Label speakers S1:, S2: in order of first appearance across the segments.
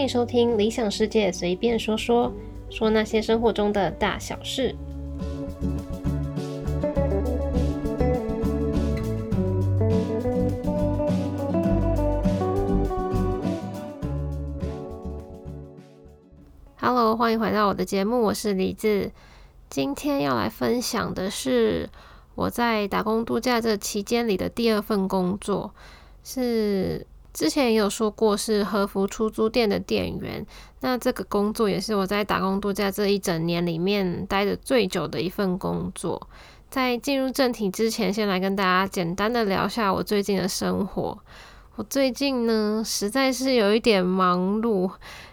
S1: 欢迎收听《理想世界随便说说》，说那些生活中的大小事。Hello，欢迎回到我的节目，我是李子。今天要来分享的是我在打工度假这期间里的第二份工作，是。之前也有说过是和服出租店的店员，那这个工作也是我在打工度假这一整年里面待的最久的一份工作。在进入正题之前，先来跟大家简单的聊下我最近的生活。我最近呢，实在是有一点忙碌，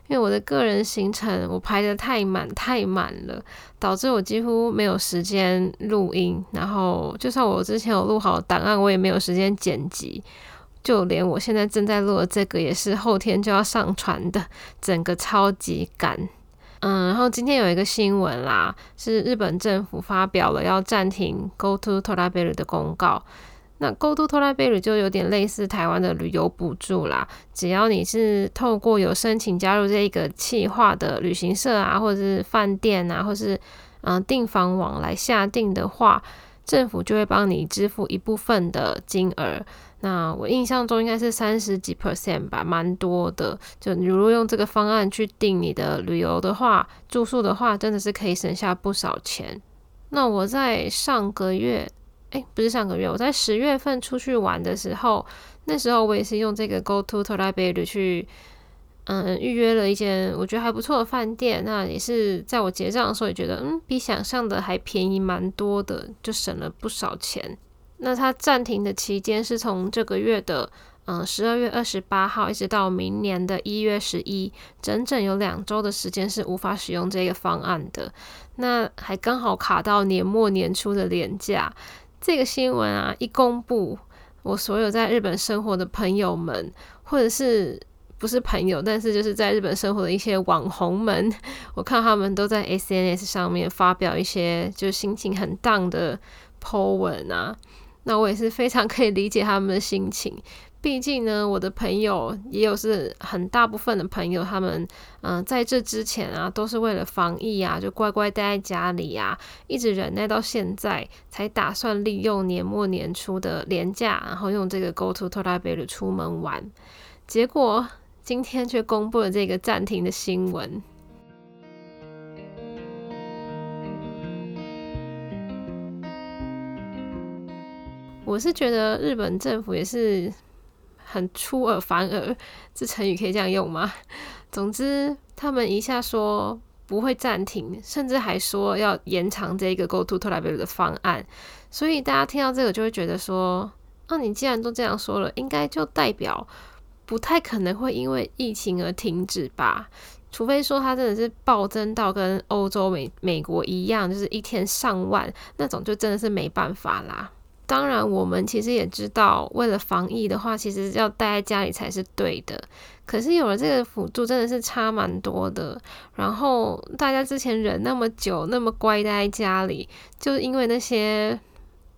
S1: 因为我的个人行程我排的太满太满了，导致我几乎没有时间录音。然后，就算我之前有录好档案，我也没有时间剪辑。就连我现在正在录的这个，也是后天就要上传的，整个超级赶。嗯，然后今天有一个新闻啦，是日本政府发表了要暂停 Go to Toraberu 的公告。那 Go to Toraberu 就有点类似台湾的旅游补助啦，只要你是透过有申请加入这一个企划的旅行社啊，或者是饭店啊，或是嗯订房网来下订的话，政府就会帮你支付一部分的金额。那我印象中应该是三十几 percent 吧，蛮多的。就你如果用这个方案去订你的旅游的话，住宿的话，真的是可以省下不少钱。那我在上个月，哎，不是上个月，我在十月份出去玩的时候，那时候我也是用这个 Go to t o r a b e r 去，嗯，预约了一间我觉得还不错的饭店。那也是在我结账的时候也觉得，嗯，比想象的还便宜蛮多的，就省了不少钱。那它暂停的期间是从这个月的嗯十二月二十八号一直到明年的一月十一，整整有两周的时间是无法使用这个方案的。那还刚好卡到年末年初的年假。这个新闻啊一公布，我所有在日本生活的朋友们，或者是不是朋友，但是就是在日本生活的一些网红们，我看他们都在 SNS 上面发表一些就心情很荡的 po 文啊。那我也是非常可以理解他们的心情，毕竟呢，我的朋友也有是很大部分的朋友，他们嗯在这之前啊，都是为了防疫啊，就乖乖待在家里啊，一直忍耐到现在，才打算利用年末年初的年假，然后用这个 Go to Toraberu 出门玩，结果今天却公布了这个暂停的新闻。我是觉得日本政府也是很出尔反尔，这成语可以这样用吗？总之，他们一下说不会暂停，甚至还说要延长这个 Go to travel” 的方案，所以大家听到这个就会觉得说，那你既然都这样说了，应该就代表不太可能会因为疫情而停止吧？除非说它真的是暴增到跟欧洲美美国一样，就是一天上万那种，就真的是没办法啦。当然，我们其实也知道，为了防疫的话，其实要待在家里才是对的。可是有了这个辅助，真的是差蛮多的。然后大家之前忍那么久，那么乖待在家里，就是因为那些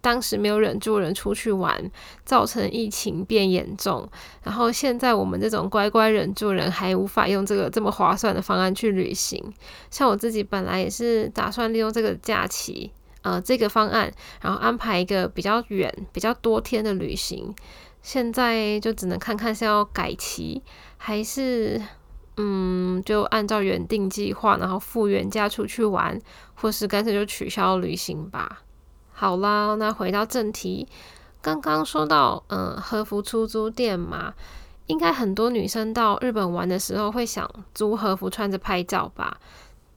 S1: 当时没有忍住人出去玩，造成疫情变严重。然后现在我们这种乖乖忍住人，还无法用这个这么划算的方案去旅行。像我自己本来也是打算利用这个假期。呃，这个方案，然后安排一个比较远、比较多天的旅行，现在就只能看看是要改期，还是嗯，就按照原定计划，然后付原价出去玩，或是干脆就取消旅行吧。好啦，那回到正题，刚刚说到嗯，和服出租店嘛，应该很多女生到日本玩的时候会想租和服穿着拍照吧？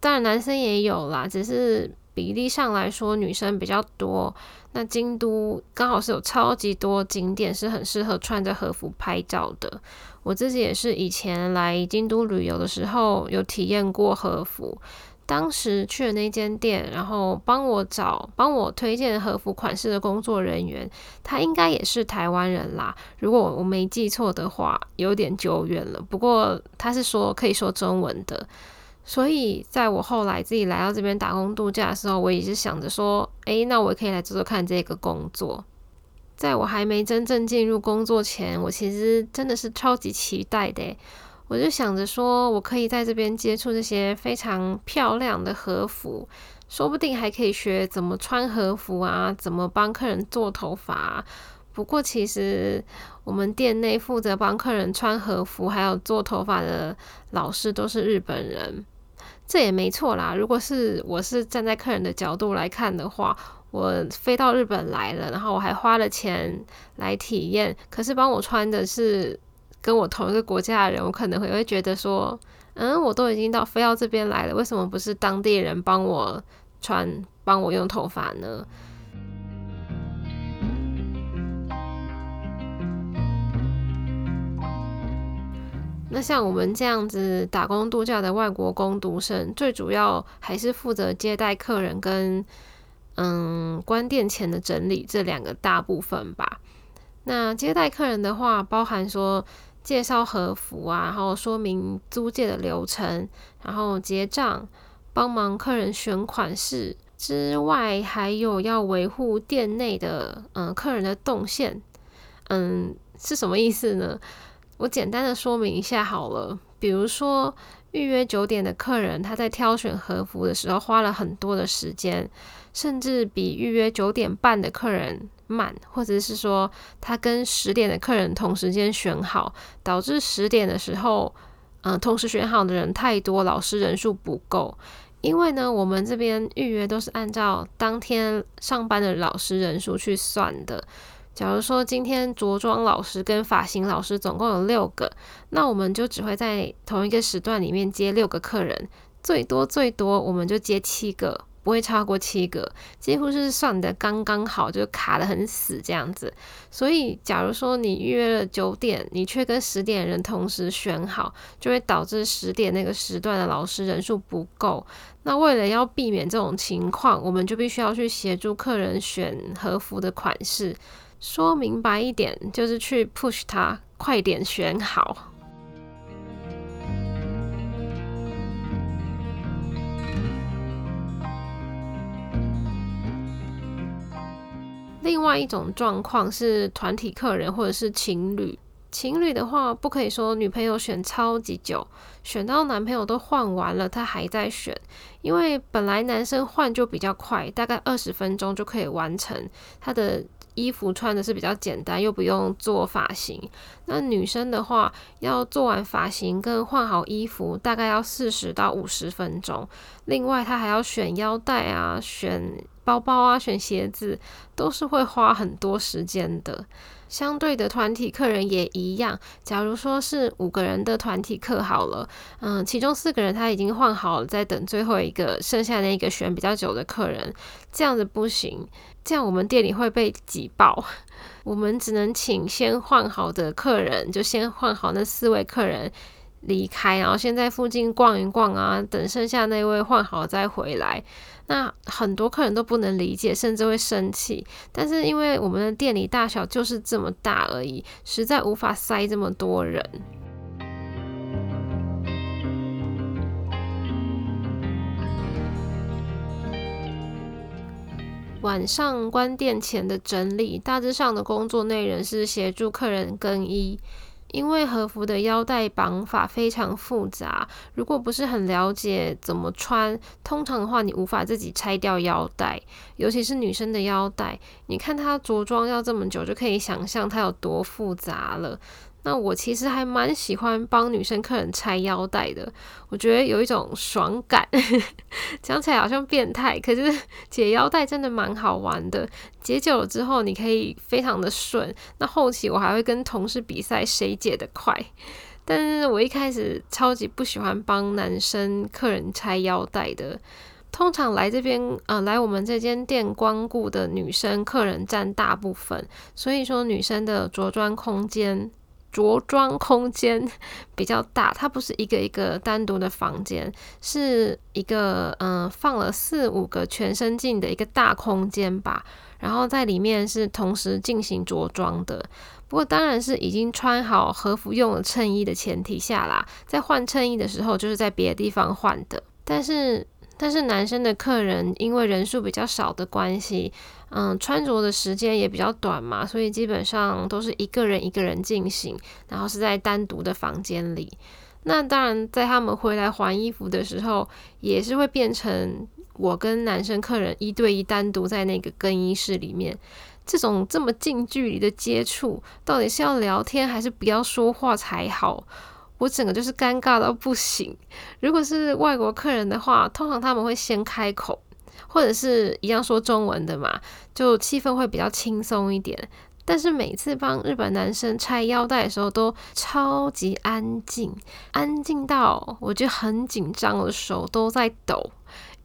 S1: 当然男生也有啦，只是。比例上来说，女生比较多。那京都刚好是有超级多景点，是很适合穿着和服拍照的。我自己也是以前来京都旅游的时候，有体验过和服。当时去了那间店，然后帮我找、帮我推荐和服款式的工作人员，他应该也是台湾人啦。如果我没记错的话，有点久远了。不过他是说可以说中文的。所以，在我后来自己来到这边打工度假的时候，我也是想着说，诶，那我可以来做做看这个工作。在我还没真正进入工作前，我其实真的是超级期待的。我就想着说，我可以在这边接触这些非常漂亮的和服，说不定还可以学怎么穿和服啊，怎么帮客人做头发。不过，其实我们店内负责帮客人穿和服还有做头发的老师都是日本人，这也没错啦。如果是我是站在客人的角度来看的话，我飞到日本来了，然后我还花了钱来体验，可是帮我穿的是跟我同一个国家的人，我可能会会觉得说，嗯，我都已经到飞到这边来了，为什么不是当地人帮我穿、帮我用头发呢？那像我们这样子打工度假的外国工读生，最主要还是负责接待客人跟嗯关店前的整理这两个大部分吧。那接待客人的话，包含说介绍和服啊，然后说明租借的流程，然后结账，帮忙客人选款式之外，还有要维护店内的嗯客人的动线。嗯，是什么意思呢？我简单的说明一下好了，比如说预约九点的客人，他在挑选和服的时候花了很多的时间，甚至比预约九点半的客人慢，或者是说他跟十点的客人同时间选好，导致十点的时候，嗯，同时选好的人太多，老师人数不够。因为呢，我们这边预约都是按照当天上班的老师人数去算的。假如说今天着装老师跟发型老师总共有六个，那我们就只会在同一个时段里面接六个客人，最多最多我们就接七个，不会超过七个，几乎是算的刚刚好，就卡的很死这样子。所以，假如说你预约了九点，你却跟十点人同时选好，就会导致十点那个时段的老师人数不够。那为了要避免这种情况，我们就必须要去协助客人选和服的款式。说明白一点，就是去 push 他快点选好。另外一种状况是团体客人或者是情侣。情侣的话，不可以说女朋友选超级久，选到男朋友都换完了，她还在选。因为本来男生换就比较快，大概二十分钟就可以完成他的。衣服穿的是比较简单，又不用做发型。那女生的话，要做完发型跟换好衣服，大概要四十到五十分钟。另外，她还要选腰带啊，选包包啊，选鞋子，都是会花很多时间的。相对的团体客人也一样，假如说是五个人的团体客好了，嗯，其中四个人他已经换好了，在等最后一个剩下那个选比较久的客人，这样子不行，这样我们店里会被挤爆，我们只能请先换好的客人，就先换好那四位客人。离开，然后先在附近逛一逛啊，等剩下那位换好再回来。那很多客人都不能理解，甚至会生气。但是因为我们的店里大小就是这么大而已，实在无法塞这么多人。晚上关店前的整理，大致上的工作内容是协助客人更衣。因为和服的腰带绑法非常复杂，如果不是很了解怎么穿，通常的话你无法自己拆掉腰带，尤其是女生的腰带。你看她着装要这么久，就可以想象它有多复杂了。那我其实还蛮喜欢帮女生客人拆腰带的，我觉得有一种爽感，讲起来好像变态，可是 解腰带真的蛮好玩的。解久了之后，你可以非常的顺。那后期我还会跟同事比赛谁解的快，但是我一开始超级不喜欢帮男生客人拆腰带的。通常来这边，呃，来我们这间店光顾的女生客人占大部分，所以说女生的着装空间。着装空间 比较大，它不是一个一个单独的房间，是一个嗯放了四五个全身镜的一个大空间吧。然后在里面是同时进行着装的，不过当然是已经穿好和服用的衬衣的前提下啦，在换衬衣的时候就是在别的地方换的，但是。但是男生的客人因为人数比较少的关系，嗯，穿着的时间也比较短嘛，所以基本上都是一个人一个人进行，然后是在单独的房间里。那当然，在他们回来还衣服的时候，也是会变成我跟男生客人一对一单独在那个更衣室里面。这种这么近距离的接触，到底是要聊天还是不要说话才好？我整个就是尴尬到不行。如果是外国客人的话，通常他们会先开口，或者是一样说中文的嘛，就气氛会比较轻松一点。但是每次帮日本男生拆腰带的时候，都超级安静，安静到我就很紧张，我的手都在抖。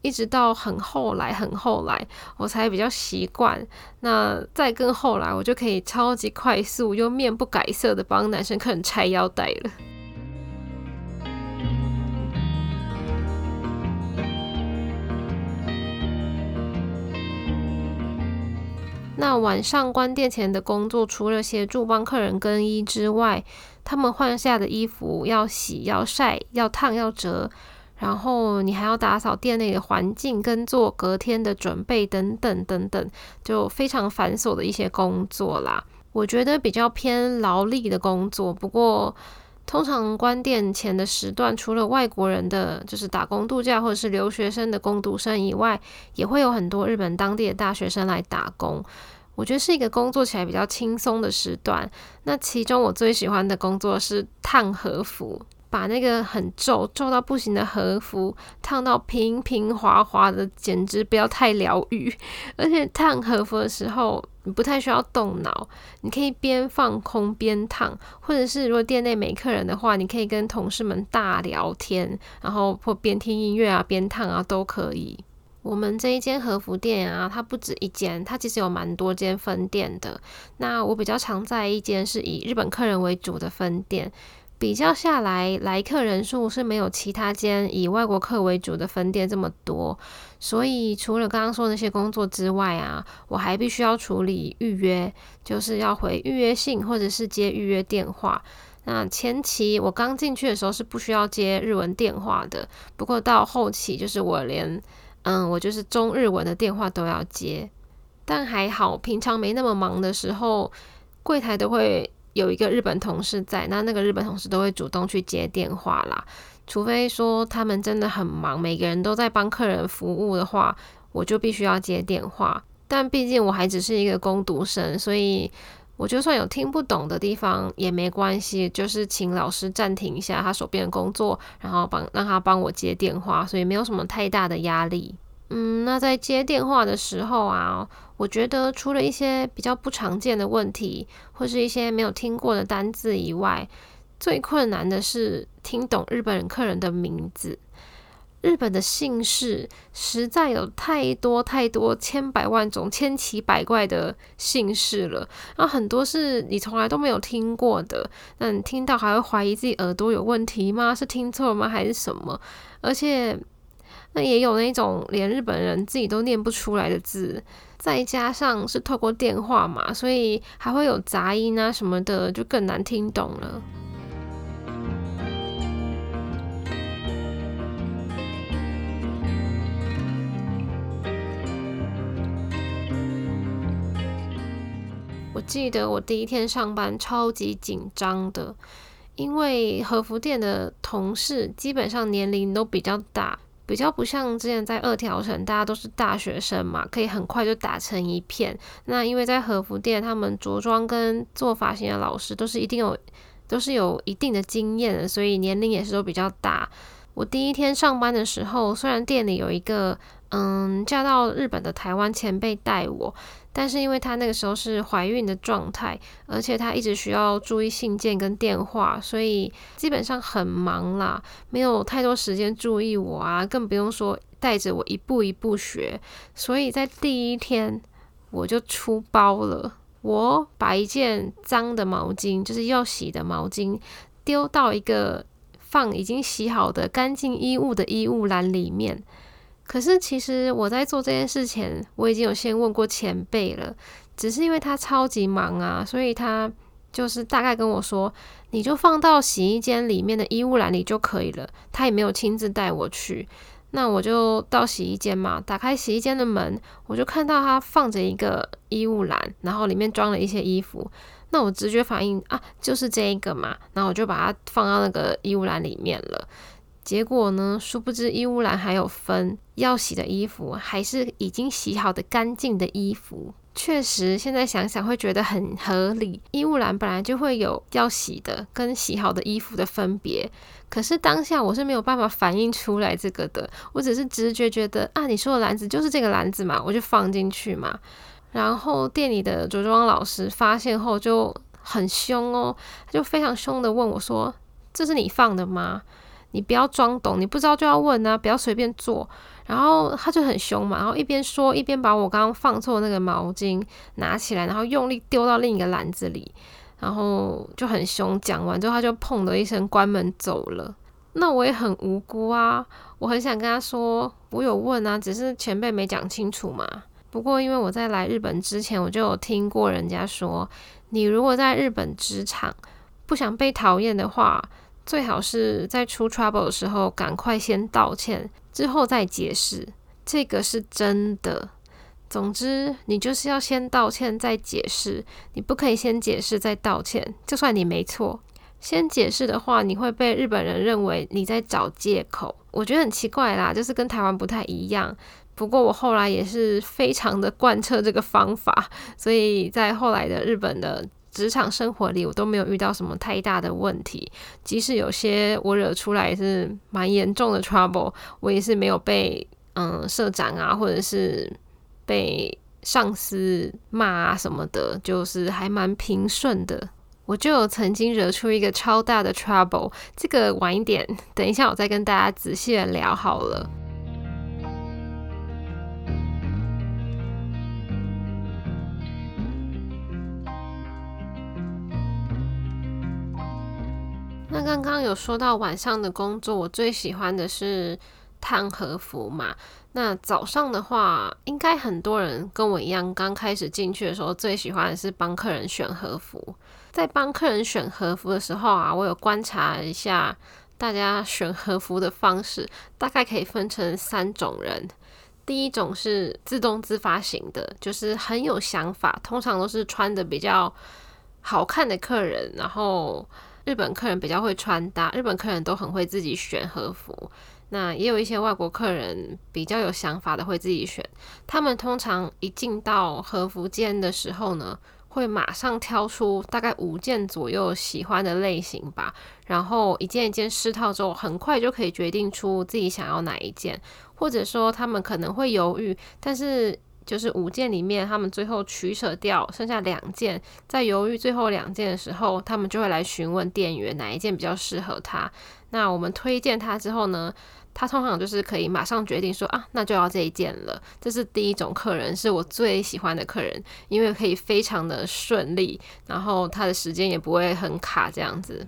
S1: 一直到很后来，很后来，我才比较习惯。那再更后来，我就可以超级快速又面不改色的帮男生客人拆腰带了。那晚上关店前的工作，除了协助帮客人更衣之外，他们换下的衣服要洗、要晒、要烫、要折。然后你还要打扫店内的环境，跟做隔天的准备等等等等，就非常繁琐的一些工作啦。我觉得比较偏劳力的工作。不过通常关店前的时段，除了外国人的就是打工度假或者是留学生的工读生以外，也会有很多日本当地的大学生来打工。我觉得是一个工作起来比较轻松的时段。那其中我最喜欢的工作是烫和服。把那个很皱皱到不行的和服烫到平平滑滑的，简直不要太疗愈。而且烫和服的时候，你不太需要动脑，你可以边放空边烫，或者是如果店内没客人的话，你可以跟同事们大聊天，然后或边听音乐啊边烫啊都可以。我们这一间和服店啊，它不止一间，它其实有蛮多间分店的。那我比较常在一间是以日本客人为主的分店。比较下来，来客人数是没有其他间以外国客为主的分店这么多，所以除了刚刚说那些工作之外啊，我还必须要处理预约，就是要回预约信或者是接预约电话。那前期我刚进去的时候是不需要接日文电话的，不过到后期就是我连嗯，我就是中日文的电话都要接，但还好，平常没那么忙的时候，柜台都会。有一个日本同事在，那那个日本同事都会主动去接电话啦。除非说他们真的很忙，每个人都在帮客人服务的话，我就必须要接电话。但毕竟我还只是一个工读生，所以我就算有听不懂的地方也没关系，就是请老师暂停一下他手边的工作，然后帮让他帮我接电话，所以没有什么太大的压力。嗯，那在接电话的时候啊，我觉得除了一些比较不常见的问题，或是一些没有听过的单字以外，最困难的是听懂日本客人的名字。日本的姓氏实在有太多太多千百万种千奇百怪的姓氏了，然后很多是你从来都没有听过的，那你听到还会怀疑自己耳朵有问题吗？是听错了吗？还是什么？而且。那也有那种连日本人自己都念不出来的字，再加上是透过电话嘛，所以还会有杂音啊什么的，就更难听懂了。我记得我第一天上班超级紧张的，因为和服店的同事基本上年龄都比较大。比较不像之前在二条城，大家都是大学生嘛，可以很快就打成一片。那因为在和服店，他们着装跟做发型的老师都是一定有，都是有一定的经验的，所以年龄也是都比较大。我第一天上班的时候，虽然店里有一个嗯嫁到日本的台湾前辈带我。但是因为她那个时候是怀孕的状态，而且她一直需要注意信件跟电话，所以基本上很忙啦，没有太多时间注意我啊，更不用说带着我一步一步学。所以在第一天我就出包了，我把一件脏的毛巾，就是要洗的毛巾，丢到一个放已经洗好的干净衣物的衣物篮里面。可是其实我在做这件事前，我已经有先问过前辈了，只是因为他超级忙啊，所以他就是大概跟我说，你就放到洗衣间里面的衣物篮里就可以了。他也没有亲自带我去。那我就到洗衣间嘛，打开洗衣间的门，我就看到他放着一个衣物篮，然后里面装了一些衣服。那我直觉反应啊，就是这一个嘛，然后我就把它放到那个衣物篮里面了。结果呢，殊不知衣物篮还有分要洗的衣服，还是已经洗好的干净的衣服。确实，现在想想会觉得很合理。衣物篮本来就会有要洗的跟洗好的衣服的分别，可是当下我是没有办法反映出来这个的。我只是直觉觉得啊，你说的篮子就是这个篮子嘛，我就放进去嘛。然后店里的着装老师发现后就很凶哦，他就非常凶的问我说：“这是你放的吗？你不要装懂，你不知道就要问啊，不要随便做。”然后他就很凶嘛，然后一边说一边把我刚刚放错那个毛巾拿起来，然后用力丢到另一个篮子里，然后就很凶。讲完之后，他就砰的一声关门走了。那我也很无辜啊，我很想跟他说，我有问啊，只是前辈没讲清楚嘛。不过因为我在来日本之前，我就有听过人家说，你如果在日本职场不想被讨厌的话，最好是在出 trouble 的时候赶快先道歉。之后再解释，这个是真的。总之，你就是要先道歉再解释，你不可以先解释再道歉。就算你没错，先解释的话，你会被日本人认为你在找借口。我觉得很奇怪啦，就是跟台湾不太一样。不过我后来也是非常的贯彻这个方法，所以在后来的日本的。职场生活里，我都没有遇到什么太大的问题。即使有些我惹出来是蛮严重的 trouble，我也是没有被嗯社长啊，或者是被上司骂啊什么的，就是还蛮平顺的。我就曾经惹出一个超大的 trouble，这个晚一点，等一下我再跟大家仔细的聊好了。那刚刚有说到晚上的工作，我最喜欢的是烫和服嘛。那早上的话，应该很多人跟我一样，刚开始进去的时候，最喜欢的是帮客人选和服。在帮客人选和服的时候啊，我有观察一下大家选和服的方式，大概可以分成三种人。第一种是自动自发型的，就是很有想法，通常都是穿的比较好看的客人，然后。日本客人比较会穿搭，日本客人都很会自己选和服。那也有一些外国客人比较有想法的，会自己选。他们通常一进到和服间的时候呢，会马上挑出大概五件左右喜欢的类型吧，然后一件一件试套之后，很快就可以决定出自己想要哪一件，或者说他们可能会犹豫，但是。就是五件里面，他们最后取舍掉，剩下两件，在犹豫最后两件的时候，他们就会来询问店员哪一件比较适合他。那我们推荐他之后呢，他通常就是可以马上决定说啊，那就要这一件了。这是第一种客人，是我最喜欢的客人，因为可以非常的顺利，然后他的时间也不会很卡这样子。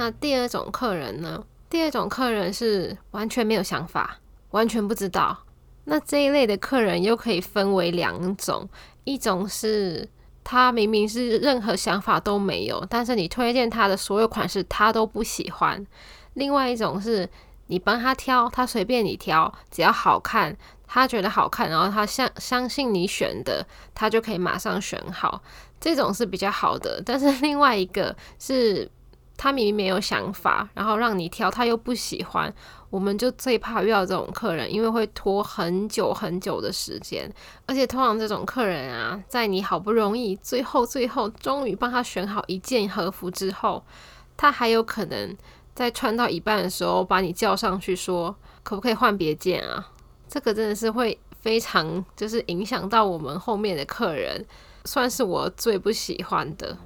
S1: 那第二种客人呢？第二种客人是完全没有想法，完全不知道。那这一类的客人又可以分为两种：一种是他明明是任何想法都没有，但是你推荐他的所有款式他都不喜欢；另外一种是你帮他挑，他随便你挑，只要好看，他觉得好看，然后他相相信你选的，他就可以马上选好。这种是比较好的。但是另外一个是。他明明没有想法，然后让你挑，他又不喜欢，我们就最怕遇到这种客人，因为会拖很久很久的时间，而且通常这种客人啊，在你好不容易最后最后终于帮他选好一件和服之后，他还有可能在穿到一半的时候把你叫上去说，可不可以换别件啊？这个真的是会非常就是影响到我们后面的客人，算是我最不喜欢的。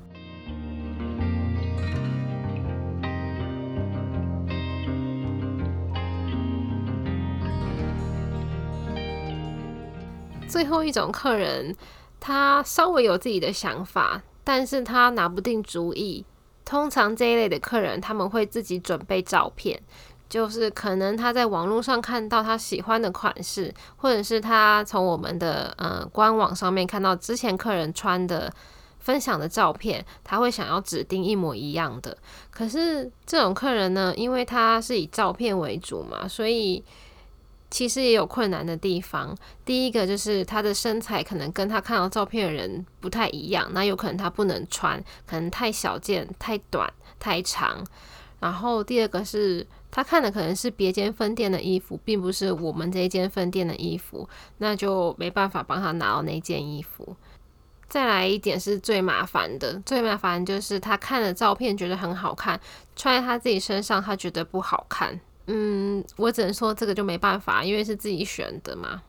S1: 最后一种客人，他稍微有自己的想法，但是他拿不定主意。通常这一类的客人，他们会自己准备照片，就是可能他在网络上看到他喜欢的款式，或者是他从我们的呃官网上面看到之前客人穿的分享的照片，他会想要指定一模一样的。可是这种客人呢，因为他是以照片为主嘛，所以其实也有困难的地方。第一个就是他的身材可能跟他看到照片的人不太一样，那有可能他不能穿，可能太小件、太短、太长。然后第二个是他看的可能是别间分店的衣服，并不是我们这一间分店的衣服，那就没办法帮他拿到那件衣服。再来一点是最麻烦的，最麻烦就是他看了照片觉得很好看，穿在他自己身上他觉得不好看。嗯，我只能说这个就没办法，因为是自己选的嘛。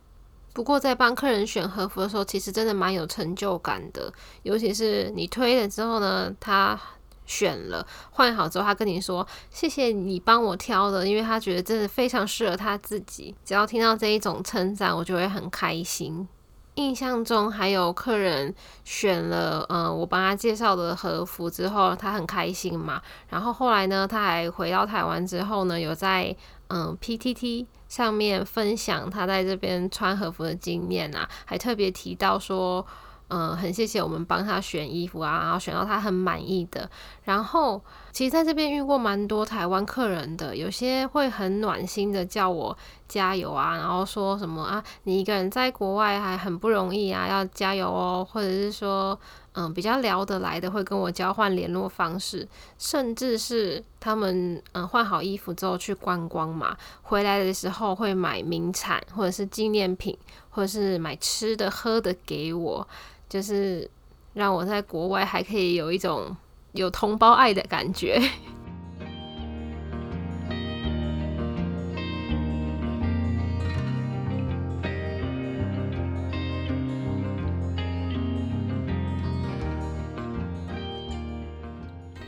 S1: 不过在帮客人选和服的时候，其实真的蛮有成就感的，尤其是你推了之后呢，他。选了换好之后，他跟你说：“谢谢你帮我挑的，因为他觉得真的非常适合他自己。”只要听到这一种称赞，我就会很开心。印象中还有客人选了，嗯，我帮他介绍的和服之后，他很开心嘛。然后后来呢，他还回到台湾之后呢，有在嗯 PTT 上面分享他在这边穿和服的经验啊，还特别提到说。嗯，很谢谢我们帮他选衣服啊，然后选到他很满意的。然后，其实在这边遇过蛮多台湾客人的，有些会很暖心的叫我加油啊，然后说什么啊，你一个人在国外还很不容易啊，要加油哦，或者是说，嗯，比较聊得来的会跟我交换联络方式，甚至是他们嗯换好衣服之后去观光嘛，回来的时候会买名产或者是纪念品，或者是买吃的喝的给我。就是让我在国外还可以有一种有同胞爱的感觉。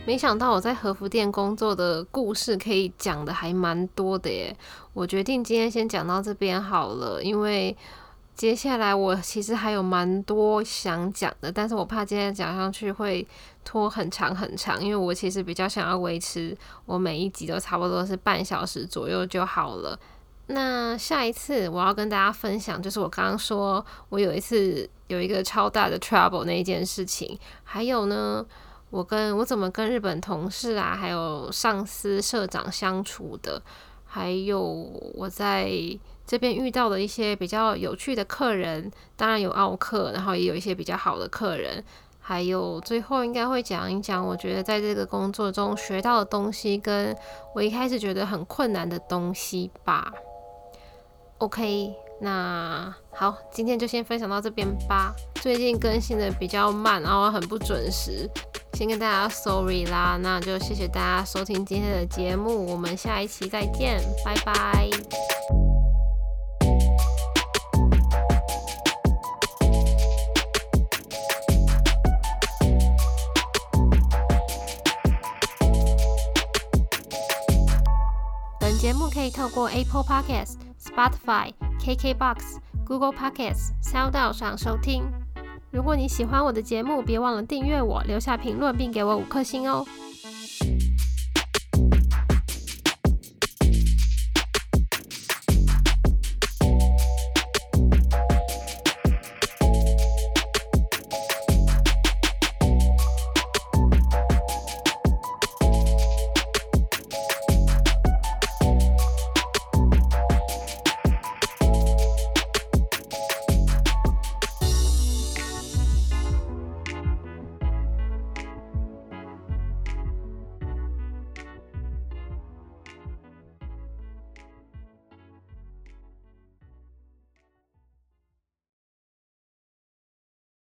S1: 没想到我在和服店工作的故事可以讲的还蛮多的耶！我决定今天先讲到这边好了，因为。接下来我其实还有蛮多想讲的，但是我怕今天讲上去会拖很长很长，因为我其实比较想要维持我每一集都差不多是半小时左右就好了。那下一次我要跟大家分享，就是我刚刚说我有一次有一个超大的 trouble 那一件事情，还有呢，我跟我怎么跟日本同事啊，还有上司社长相处的，还有我在。这边遇到的一些比较有趣的客人，当然有奥客，然后也有一些比较好的客人，还有最后应该会讲一讲，我觉得在这个工作中学到的东西，跟我一开始觉得很困难的东西吧。OK，那好，今天就先分享到这边吧。最近更新的比较慢，然后很不准时，先跟大家 sorry 啦。那就谢谢大家收听今天的节目，我们下一期再见，拜拜。本节目可以透过 Apple Podcasts、Spotify、KKBox、Google Podcasts 播到上收听。如果你喜欢我的节目，别忘了订阅我，留下评论，并给我五颗星哦。